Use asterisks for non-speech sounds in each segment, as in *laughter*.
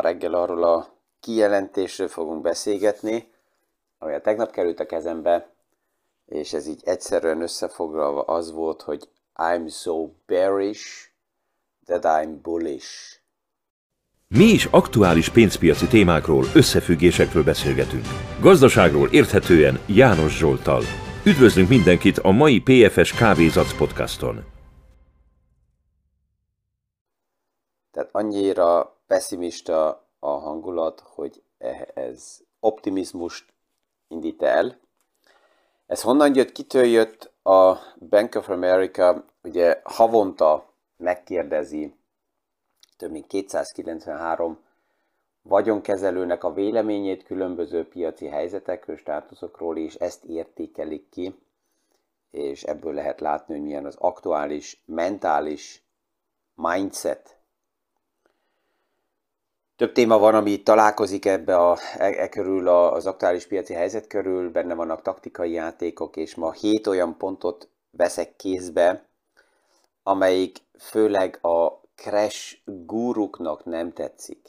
Ma reggel arról a kijelentésről fogunk beszélgetni, ami a tegnap került a kezembe, és ez így egyszerűen összefoglalva az volt, hogy I'm so bearish that I'm bullish. Mi is aktuális pénzpiaci témákról, összefüggésekről beszélgetünk. Gazdaságról érthetően János Zsoltal. Üdvözlünk mindenkit a mai PFS Kávézac podcaston. Tehát annyira pessimista a hangulat, hogy ez optimizmust indít el. Ez honnan jött, kitől jött? A Bank of America ugye havonta megkérdezi több mint 293 vagyonkezelőnek a véleményét különböző piaci helyzetekről, státuszokról, és ezt értékelik ki, és ebből lehet látni, hogy milyen az aktuális mentális mindset. Több téma van, ami találkozik ebbe a, e, e körül az aktuális piaci helyzet körül, benne vannak taktikai játékok, és ma hét olyan pontot veszek kézbe, amelyik főleg a crash guruknak nem tetszik.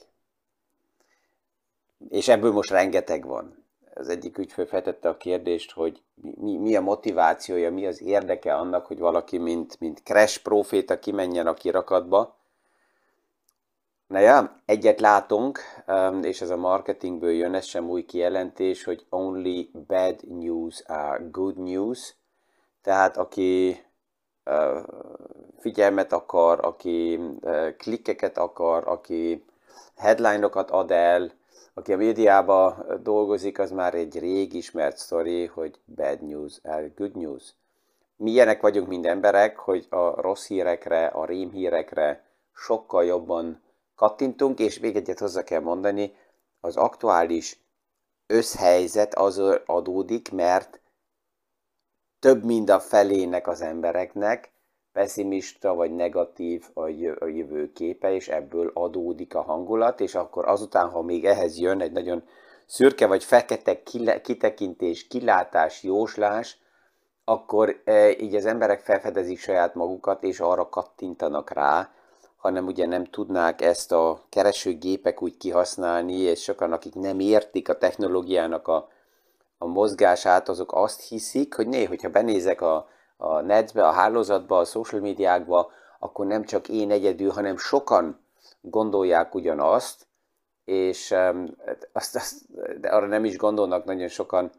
És ebből most rengeteg van. Az egyik ügyfél feltette a kérdést, hogy mi, mi a motivációja, mi az érdeke annak, hogy valaki, mint, mint crash proféta kimenjen a kirakatba. Na ja, egyet látunk, um, és ez a marketingből jön, ez sem új kijelentés, hogy only bad news are good news. Tehát aki figyelmet akar, aki klikkeket akar, aki headline-okat ad el, aki a médiában dolgozik, az már egy rég ismert sztori, hogy bad news, good news. Mi ilyenek vagyunk, mind emberek, hogy a rossz hírekre, a rémhírekre sokkal jobban kattintunk, és még egyet hozzá kell mondani, az aktuális összhelyzet az adódik, mert több mint a felének az embereknek pessimista vagy negatív a jövőképe, és ebből adódik a hangulat, és akkor azután, ha még ehhez jön egy nagyon szürke vagy fekete kitekintés, kilátás, jóslás, akkor e, így az emberek felfedezik saját magukat, és arra kattintanak rá, hanem ugye nem tudnák ezt a keresőgépek úgy kihasználni, és sokan, akik nem értik a technológiának a a mozgását, azok azt hiszik, hogy né, hogyha benézek a, a netbe, a hálózatba, a social médiákba, akkor nem csak én egyedül, hanem sokan gondolják ugyanazt, és um, azt, azt, de arra nem is gondolnak nagyon sokan,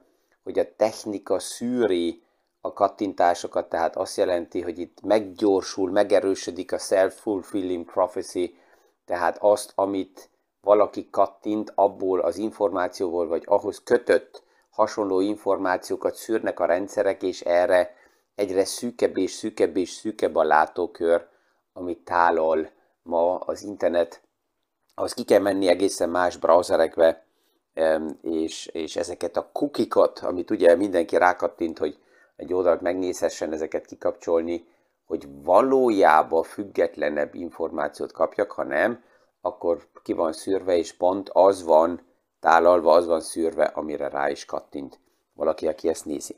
hogy a technika szűri a kattintásokat, tehát azt jelenti, hogy itt meggyorsul, megerősödik a self-fulfilling prophecy, tehát azt, amit valaki kattint, abból az információból, vagy ahhoz kötött hasonló információkat szűrnek a rendszerek, és erre egyre szűkebb és szűkebb és szűkebb a látókör, amit tálol ma az internet. Az ki kell menni egészen más browserekbe, és, és ezeket a kukikat, amit ugye mindenki rákattint, hogy egy oldalt megnézhessen ezeket kikapcsolni, hogy valójában függetlenebb információt kapjak, ha nem, akkor ki van szűrve, és pont az van tálalva, az van szűrve, amire rá is kattint valaki, aki ezt nézi.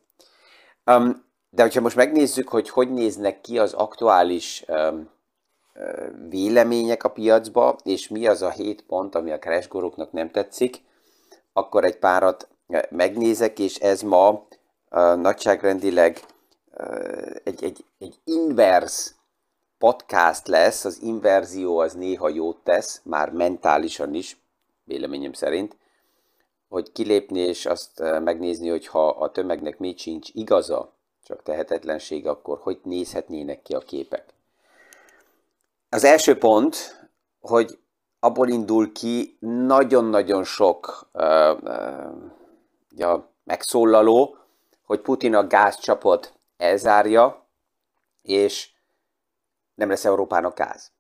Um, de hogyha most megnézzük, hogy hogy néznek ki az aktuális um, vélemények a piacba, és mi az a hét pont, ami a keresgoroknak nem tetszik, akkor egy párat megnézek, és ez ma nagyságrendileg egy, egy, egy invers podcast lesz, az inverzió az néha jót tesz, már mentálisan is, véleményem szerint, hogy kilépni és azt megnézni, hogy ha a tömegnek még sincs igaza, csak tehetetlenség, akkor hogy nézhetnének ki a képek. Az első pont, hogy abból indul ki nagyon-nagyon sok uh, uh, ja, megszólaló, hogy Putin a gázcsapot elzárja, és nem lesz Európának gáz.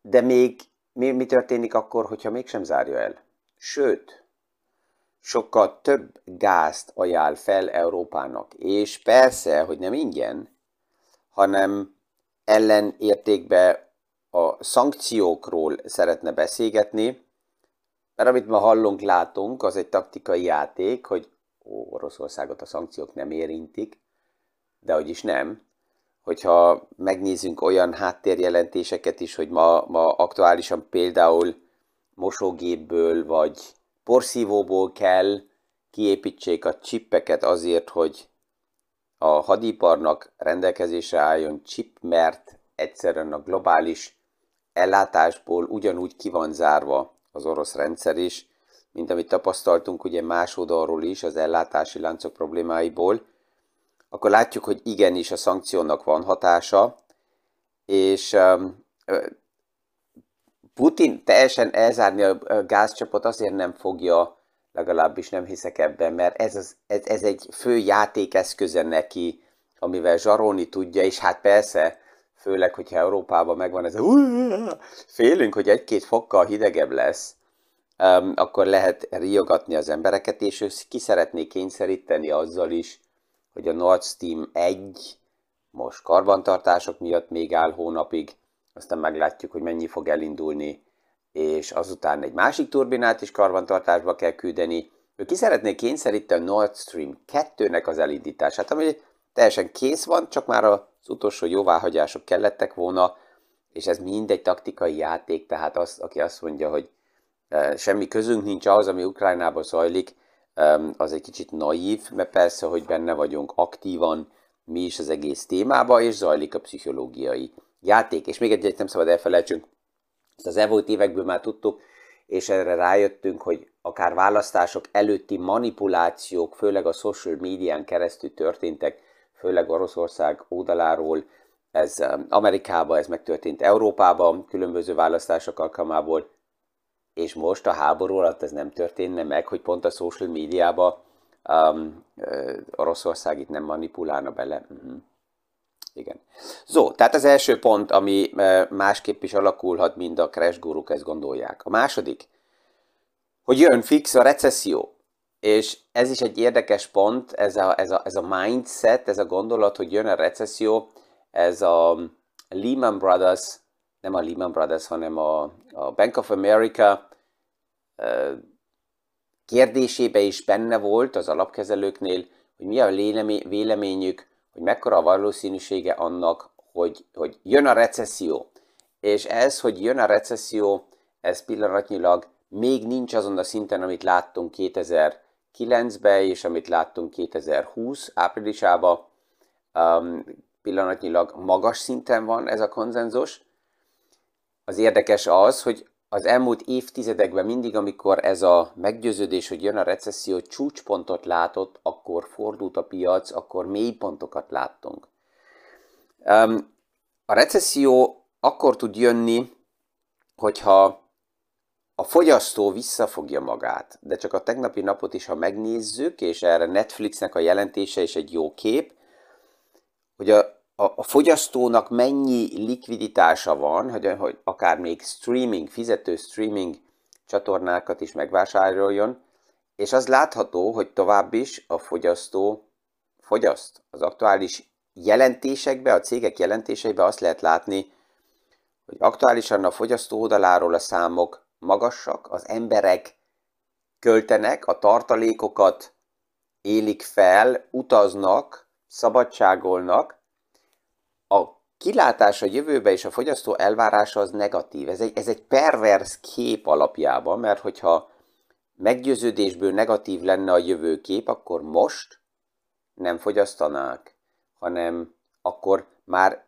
De még mi, mi történik akkor, hogyha mégsem zárja el? sőt, sokkal több gázt ajánl fel Európának. És persze, hogy nem ingyen, hanem ellenértékbe a szankciókról szeretne beszélgetni, mert amit ma hallunk, látunk, az egy taktikai játék, hogy Oroszországot a szankciók nem érintik, de hogy is nem. Hogyha megnézzünk olyan háttérjelentéseket is, hogy ma, ma aktuálisan például mosógépből vagy porszívóból kell kiépítsék a csippeket azért, hogy a hadiparnak rendelkezésre álljon chip, mert egyszerűen a globális ellátásból ugyanúgy ki van zárva az orosz rendszer is, mint amit tapasztaltunk ugye más oldalról is az ellátási láncok problémáiból, akkor látjuk, hogy igenis a szankciónak van hatása, és um, Putin teljesen elzárni a gázcsapot azért nem fogja, legalábbis nem hiszek ebben, mert ez, az, ez, ez egy fő játékeszköze neki, amivel zsarolni tudja, és hát persze, főleg, hogyha Európában megvan ez a félünk, hogy egy-két fokkal hidegebb lesz, akkor lehet riogatni az embereket, és ő ki szeretné kényszeríteni azzal is, hogy a Nord Stream 1 most karbantartások miatt még áll hónapig, aztán meglátjuk, hogy mennyi fog elindulni, és azután egy másik turbinát is karbantartásba kell küldeni. Ő ki szeretné kényszeríteni a Nord Stream 2-nek az elindítását, ami teljesen kész van, csak már az utolsó jóváhagyások kellettek volna, és ez mind egy taktikai játék, tehát az, aki azt mondja, hogy semmi közünk nincs ahhoz, ami Ukrajnában zajlik, az egy kicsit naív, mert persze, hogy benne vagyunk aktívan mi is az egész témába, és zajlik a pszichológiai játék. És még egyet nem szabad elfelejtsünk, ezt az elmúlt évekből már tudtuk, és erre rájöttünk, hogy akár választások előtti manipulációk, főleg a social médián keresztül történtek, főleg Oroszország oldaláról, ez Amerikában, ez megtörtént Európában, különböző választások alkalmából, és most a háború alatt ez nem történne meg, hogy pont a social médiában um, Oroszország itt nem manipulálna bele. Uh-huh. Igen. Zó, tehát az első pont, ami másképp is alakulhat, mint a crash guruk ezt gondolják. A második, hogy jön fix a recesszió. És ez is egy érdekes pont, ez a, ez, a, ez a mindset, ez a gondolat, hogy jön a recesszió, ez a Lehman Brothers, nem a Lehman Brothers, hanem a, a Bank of America kérdésébe is benne volt az alapkezelőknél, hogy mi a véleményük, hogy mekkora a valószínűsége annak, hogy, hogy jön a recesszió. És ez, hogy jön a recesszió, ez pillanatnyilag még nincs azon a szinten, amit láttunk 2009-ben, és amit láttunk 2020 áprilisában. Um, pillanatnyilag magas szinten van ez a konzenzus. Az érdekes az, hogy az elmúlt évtizedekben mindig, amikor ez a meggyőződés, hogy jön a recesszió, csúcspontot látott, akkor fordult a piac, akkor mélypontokat láttunk. A recesszió akkor tud jönni, hogyha a fogyasztó visszafogja magát, de csak a tegnapi napot is, ha megnézzük, és erre Netflixnek a jelentése is egy jó kép, hogy a a, a fogyasztónak mennyi likviditása van, hogy, hogy akár még streaming, fizető streaming csatornákat is megvásároljon, és az látható, hogy tovább is a fogyasztó fogyaszt. Az aktuális jelentésekbe, a cégek jelentéseibe azt lehet látni, hogy aktuálisan a fogyasztó oldaláról a számok magasak, az emberek költenek, a tartalékokat élik fel, utaznak, szabadságolnak, a kilátás a jövőbe és a fogyasztó elvárása az negatív. Ez egy, ez egy pervers kép alapjában, mert hogyha meggyőződésből negatív lenne a jövőkép, akkor most nem fogyasztanák, hanem akkor már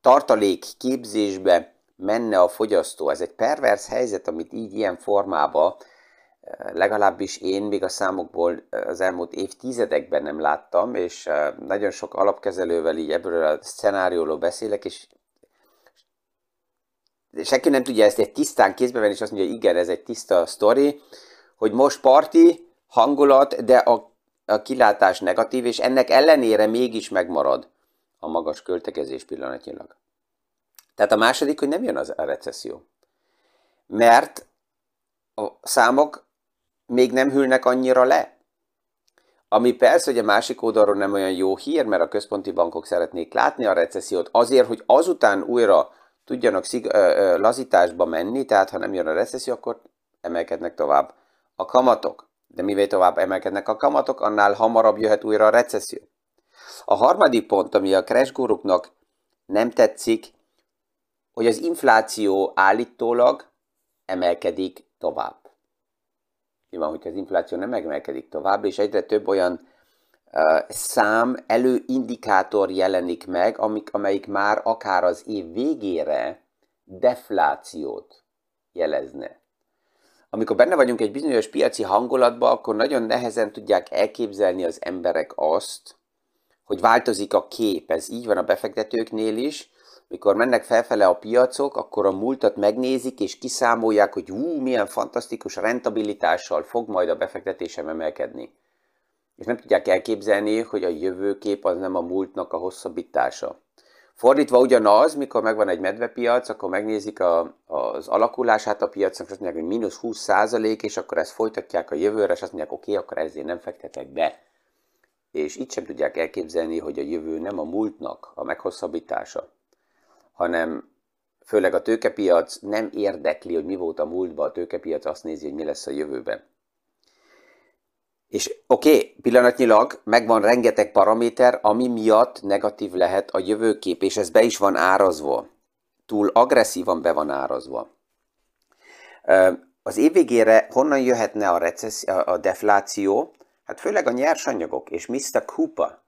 tartalék képzésbe menne a fogyasztó. Ez egy pervers helyzet, amit így ilyen formában legalábbis én még a számokból az elmúlt évtizedekben nem láttam, és nagyon sok alapkezelővel így ebből a szenárióról beszélek, és senki nem tudja ezt egy tisztán kézbe venni, és azt mondja, hogy igen, ez egy tiszta sztori, hogy most parti, hangulat, de a, a kilátás negatív, és ennek ellenére mégis megmarad a magas költekezés pillanatnyilag. Tehát a második, hogy nem jön az a recesszió. Mert a számok még nem hűlnek annyira le. Ami persze, hogy a másik oldalról nem olyan jó hír, mert a központi bankok szeretnék látni a recessziót azért, hogy azután újra tudjanak szig- ö, ö, lazításba menni, tehát ha nem jön a recesszió, akkor emelkednek tovább a kamatok. De mivel tovább emelkednek a kamatok, annál hamarabb jöhet újra a recesszió. A harmadik pont, ami a crash nem tetszik, hogy az infláció állítólag emelkedik tovább. Mi van, hogyha az infláció nem emelkedik tovább, és egyre több olyan uh, szám, előindikátor jelenik meg, amik, amelyik már akár az év végére deflációt jelezne. Amikor benne vagyunk egy bizonyos piaci hangulatban, akkor nagyon nehezen tudják elképzelni az emberek azt, hogy változik a kép. Ez így van a befektetőknél is, mikor mennek felfele a piacok, akkor a múltat megnézik, és kiszámolják, hogy ú, milyen fantasztikus rentabilitással fog majd a befektetésem emelkedni. És nem tudják elképzelni, hogy a jövőkép az nem a múltnak a hosszabbítása. Fordítva ugyanaz, mikor megvan egy medvepiac, akkor megnézik a, az alakulását a piacnak, és azt mondják, hogy mínusz 20 százalék, és akkor ezt folytatják a jövőre, és azt mondják, oké, okay, akkor ezért nem fektetek be. És itt sem tudják elképzelni, hogy a jövő nem a múltnak a meghosszabbítása, hanem főleg a tőkepiac nem érdekli, hogy mi volt a múltban, a tőkepiac azt nézi, hogy mi lesz a jövőben. És oké, okay, pillanatnyilag megvan rengeteg paraméter, ami miatt negatív lehet a jövőkép, és ez be is van árazva. Túl agresszívan be van árazva. Az év végére honnan jöhetne a, recessz, a defláció? Hát főleg a nyersanyagok, és Mr. Cooper,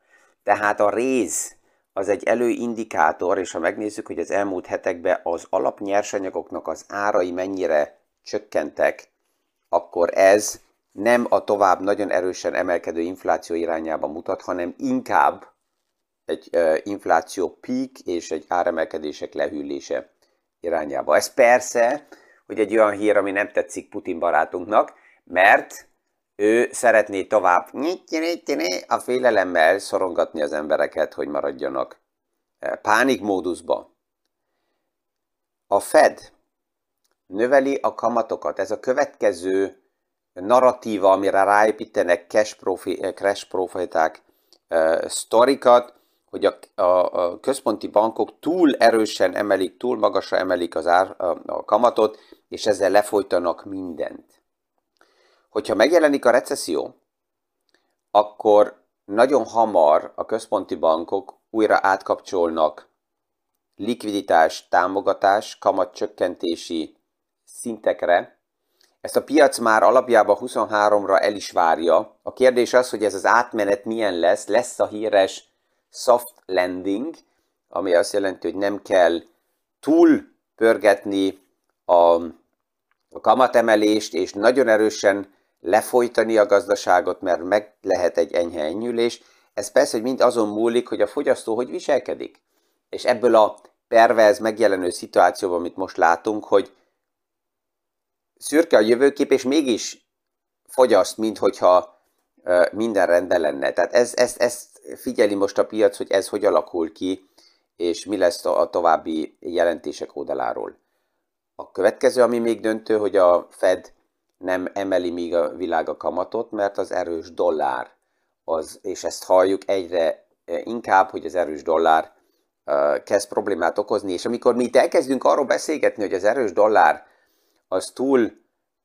tehát a réz, az egy előindikátor, és ha megnézzük, hogy az elmúlt hetekben az alapnyersanyagoknak az árai mennyire csökkentek, akkor ez nem a tovább nagyon erősen emelkedő infláció irányába mutat, hanem inkább egy infláció peak és egy áremelkedések lehűlése irányába. Ez persze, hogy egy olyan hír, ami nem tetszik Putin barátunknak, mert ő szeretné tovább a félelemmel szorongatni az embereket, hogy maradjanak pánikmódusba. A Fed növeli a kamatokat. Ez a következő narratíva, amire ráépítenek cash, profi, cash profiták, uh, sztorikat, hogy a, a, a központi bankok túl erősen emelik, túl magasra emelik az ár, a, a kamatot, és ezzel lefolytanak mindent. Hogyha megjelenik a recesszió, akkor nagyon hamar a központi bankok újra átkapcsolnak likviditás, támogatás, kamatcsökkentési szintekre, ezt a piac már alapjában 23-ra el is várja. A kérdés az, hogy ez az átmenet milyen lesz. Lesz a híres soft landing, ami azt jelenti, hogy nem kell túl pörgetni a, a kamatemelést, és nagyon erősen lefolytani a gazdaságot, mert meg lehet egy enyhe enyhülés. Ez persze, hogy mind azon múlik, hogy a fogyasztó hogy viselkedik. És ebből a pervez megjelenő szituációban, amit most látunk, hogy szürke a jövőkép, és mégis fogyaszt, minthogyha minden rendben lenne. Tehát ez, ez, ezt figyeli most a piac, hogy ez hogy alakul ki, és mi lesz a további jelentések oldaláról. A következő, ami még döntő, hogy a Fed nem emeli még a világ a kamatot, mert az erős dollár, az, és ezt halljuk egyre inkább, hogy az erős dollár kezd problémát okozni, és amikor mi itt elkezdünk arról beszélgetni, hogy az erős dollár az túl,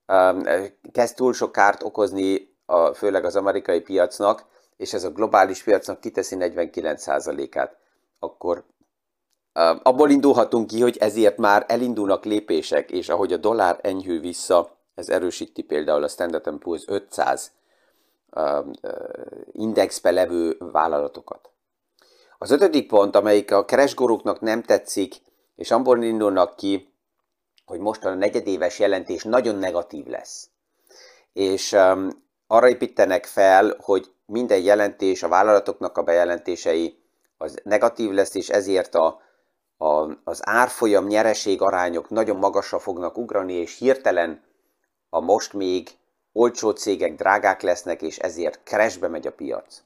um, kezd túl sok kárt okozni, a, főleg az amerikai piacnak, és ez a globális piacnak kiteszi 49%-át, akkor abból indulhatunk ki, hogy ezért már elindulnak lépések, és ahogy a dollár enyhül vissza, ez erősíti például a Standard Poor's 500 um, uh, indexbe levő vállalatokat. Az ötödik pont, amelyik a keresgoruknak nem tetszik, és abból indulnak ki, hogy most a negyedéves jelentés nagyon negatív lesz. És um, arra építenek fel, hogy minden jelentés, a vállalatoknak a bejelentései az negatív lesz, és ezért a, a, az árfolyam nyereség arányok nagyon magasra fognak ugrani, és hirtelen a most még olcsó cégek drágák lesznek, és ezért keresbe megy a piac.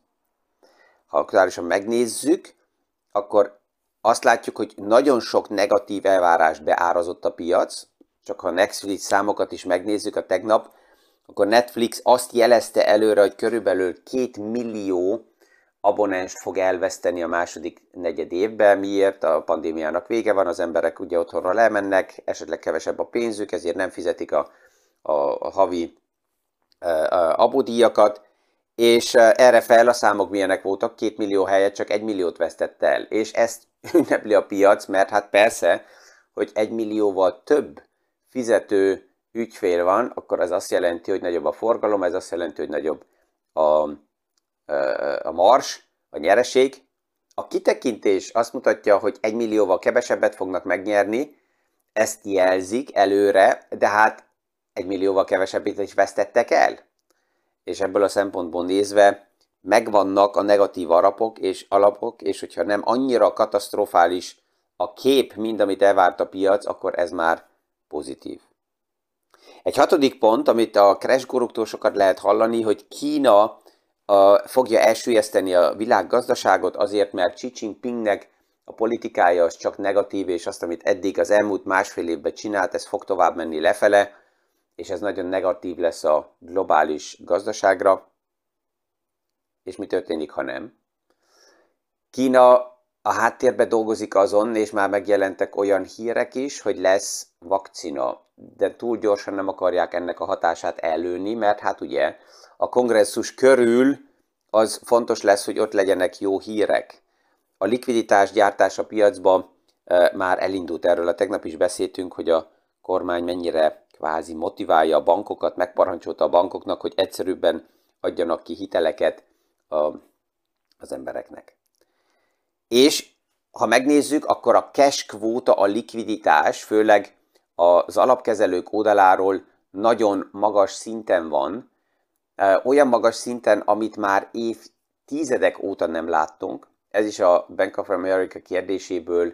Ha aktuálisan megnézzük, akkor azt látjuk, hogy nagyon sok negatív elvárás beárazott a piac, csak ha a Netflix számokat is megnézzük a tegnap, akkor Netflix azt jelezte előre, hogy körülbelül két millió abonenst fog elveszteni a második negyed évben. Miért? A pandémiának vége van, az emberek ugye otthonra lemennek, esetleg kevesebb a pénzük, ezért nem fizetik a, a, a havi a abodíjakat, és erre fel a számok milyenek voltak, két millió helyet csak egy milliót vesztett el, és ezt *laughs* ünnepli a piac, mert hát persze, hogy egy millióval több fizető ügyfél van, akkor az azt jelenti, hogy nagyobb a forgalom, ez azt jelenti, hogy nagyobb a, a mars, a nyereség. A kitekintés azt mutatja, hogy egy millióval kevesebbet fognak megnyerni, ezt jelzik előre, de hát egy millióval kevesebbet is vesztettek el. És ebből a szempontból nézve megvannak a negatív alapok és alapok, és hogyha nem annyira katasztrofális a kép, mint amit elvárt a piac, akkor ez már pozitív. Egy hatodik pont, amit a crash guruktól sokat lehet hallani, hogy Kína a, fogja elsüllyeszteni a világgazdaságot azért, mert Xi Jinpingnek a politikája az csak negatív, és azt, amit eddig az elmúlt másfél évben csinált, ez fog tovább menni lefele, és ez nagyon negatív lesz a globális gazdaságra. És mi történik, ha nem? Kína a háttérbe dolgozik azon, és már megjelentek olyan hírek is, hogy lesz vakcina, de túl gyorsan nem akarják ennek a hatását előni, mert hát ugye a kongresszus körül az fontos lesz, hogy ott legyenek jó hírek. A likviditás gyártás a piacban e, már elindult erről, a tegnap is beszéltünk, hogy a kormány mennyire kvázi motiválja a bankokat, megparancsolta a bankoknak, hogy egyszerűbben adjanak ki hiteleket a, az embereknek. És ha megnézzük, akkor a cash kvóta, a likviditás, főleg az alapkezelők oldaláról nagyon magas szinten van, olyan magas szinten, amit már évtizedek óta nem láttunk. Ez is a Bank of America kérdéséből,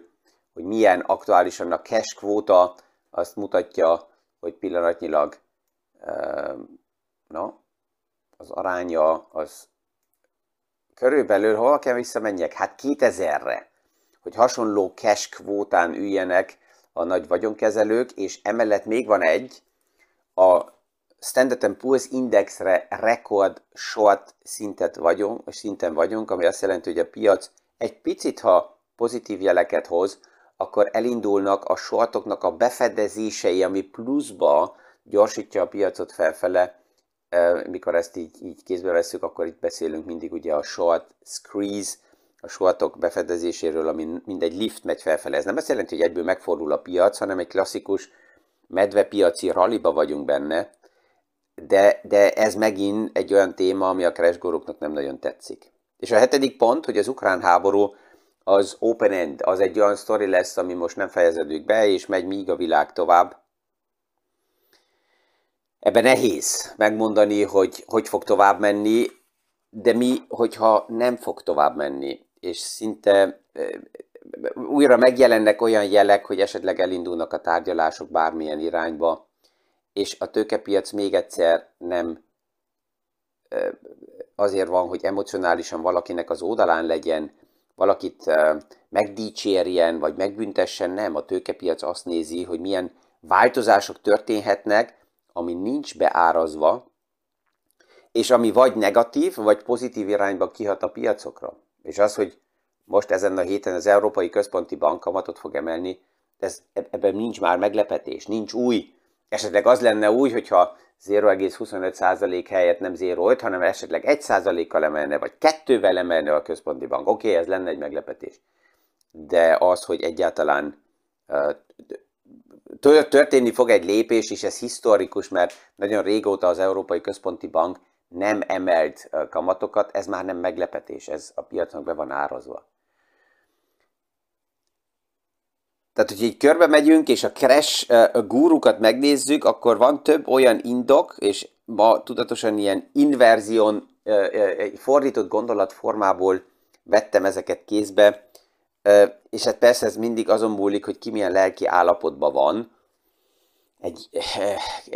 hogy milyen aktuálisan a cash kvóta, azt mutatja, hogy pillanatnyilag na, az aránya az körülbelül, hol kell visszamenjek? Hát 2000-re, hogy hasonló cash kvótán üljenek a nagy vagyonkezelők, és emellett még van egy, a Standard Poor's Indexre rekord short szintet vagyunk, szinten vagyunk, ami azt jelenti, hogy a piac egy picit, ha pozitív jeleket hoz, akkor elindulnak a shortoknak a befedezései, ami pluszba gyorsítja a piacot felfele, mikor ezt így, így kézbe veszük, akkor itt beszélünk mindig ugye a short squeeze, a shortok befedezéséről, ami mindegy lift megy felfele. Ez nem azt jelenti, hogy egyből megfordul a piac, hanem egy klasszikus medvepiaci ralliba vagyunk benne, de, de ez megint egy olyan téma, ami a crash nem nagyon tetszik. És a hetedik pont, hogy az ukrán háború az open end, az egy olyan sztori lesz, ami most nem fejeződik be, és megy míg a világ tovább. Ebben nehéz megmondani, hogy hogy fog tovább menni, de mi, hogyha nem fog tovább menni, és szinte újra megjelennek olyan jelek, hogy esetleg elindulnak a tárgyalások bármilyen irányba, és a tőkepiac még egyszer nem azért van, hogy emocionálisan valakinek az oldalán legyen, valakit megdicsérjen, vagy megbüntessen, nem. A tőkepiac azt nézi, hogy milyen változások történhetnek, ami nincs beárazva, és ami vagy negatív, vagy pozitív irányba kihat a piacokra. És az, hogy most ezen a héten az Európai Központi Bank kamatot fog emelni, ez, ebben nincs már meglepetés, nincs új. Esetleg az lenne új, hogyha 0,25% helyett nem 0,5, hanem esetleg 1%-kal emelne, vagy kettővel emelne a központi bank. Oké, okay, ez lenne egy meglepetés. De az, hogy egyáltalán történni fog egy lépés, és ez historikus, mert nagyon régóta az Európai Központi Bank nem emelt kamatokat, ez már nem meglepetés, ez a piacnak be van árazva. Tehát, hogy így körbe megyünk, és a crash a gúrukat megnézzük, akkor van több olyan indok, és ma tudatosan ilyen inverzión, egy fordított gondolat formából vettem ezeket kézbe, és hát persze ez mindig azon múlik, hogy ki milyen lelki állapotban van. Egy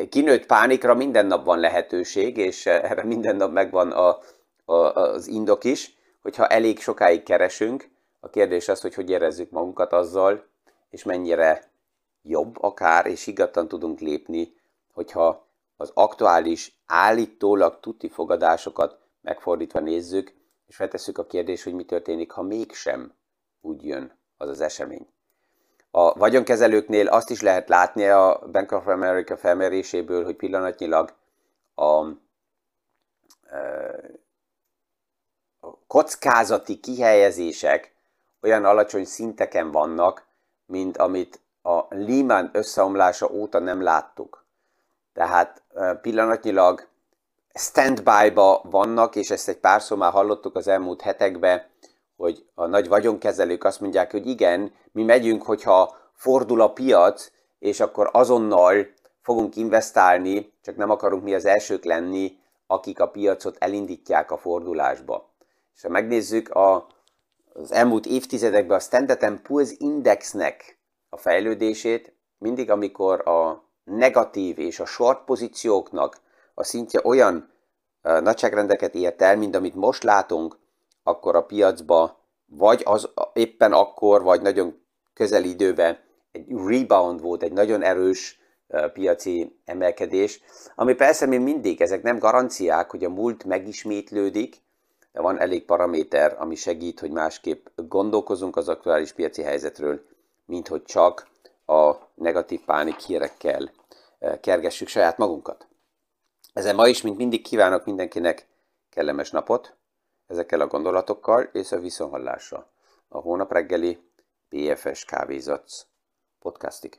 kinőtt pánikra minden nap van lehetőség, és erre minden nap megvan a, a, az indok is, hogyha elég sokáig keresünk. A kérdés az, hogy hogy érezzük magunkat azzal, és mennyire jobb akár, és higgadtan tudunk lépni, hogyha az aktuális állítólag tuti fogadásokat megfordítva nézzük, és feltesszük a kérdést, hogy mi történik, ha mégsem úgy jön az az esemény. A vagyonkezelőknél azt is lehet látni a Bank of America felméréséből, hogy pillanatnyilag a, a kockázati kihelyezések olyan alacsony szinteken vannak, mint amit a Lehman összeomlása óta nem láttuk. Tehát pillanatnyilag standby-ba vannak, és ezt egy párszor már hallottuk az elmúlt hetekben, hogy a nagy vagyonkezelők azt mondják, hogy igen, mi megyünk, hogyha fordul a piac, és akkor azonnal fogunk investálni, csak nem akarunk mi az elsők lenni, akik a piacot elindítják a fordulásba. És ha megnézzük a, az elmúlt évtizedekben a Standard Poor's Indexnek a fejlődését, mindig amikor a negatív és a short pozícióknak a szintje olyan nagyságrendeket ért el, mint amit most látunk, akkor a piacba vagy az éppen akkor, vagy nagyon közeli időben egy rebound volt, egy nagyon erős piaci emelkedés, ami persze még mindig, ezek nem garanciák, hogy a múlt megismétlődik, van elég paraméter, ami segít, hogy másképp gondolkozunk az aktuális piaci helyzetről, mint hogy csak a negatív pánik hírekkel kergessük saját magunkat. Ezen ma is, mint mindig kívánok mindenkinek kellemes napot, ezekkel a gondolatokkal és a viszonhallásra. A hónap reggeli PFS Kávézatsz podcastig.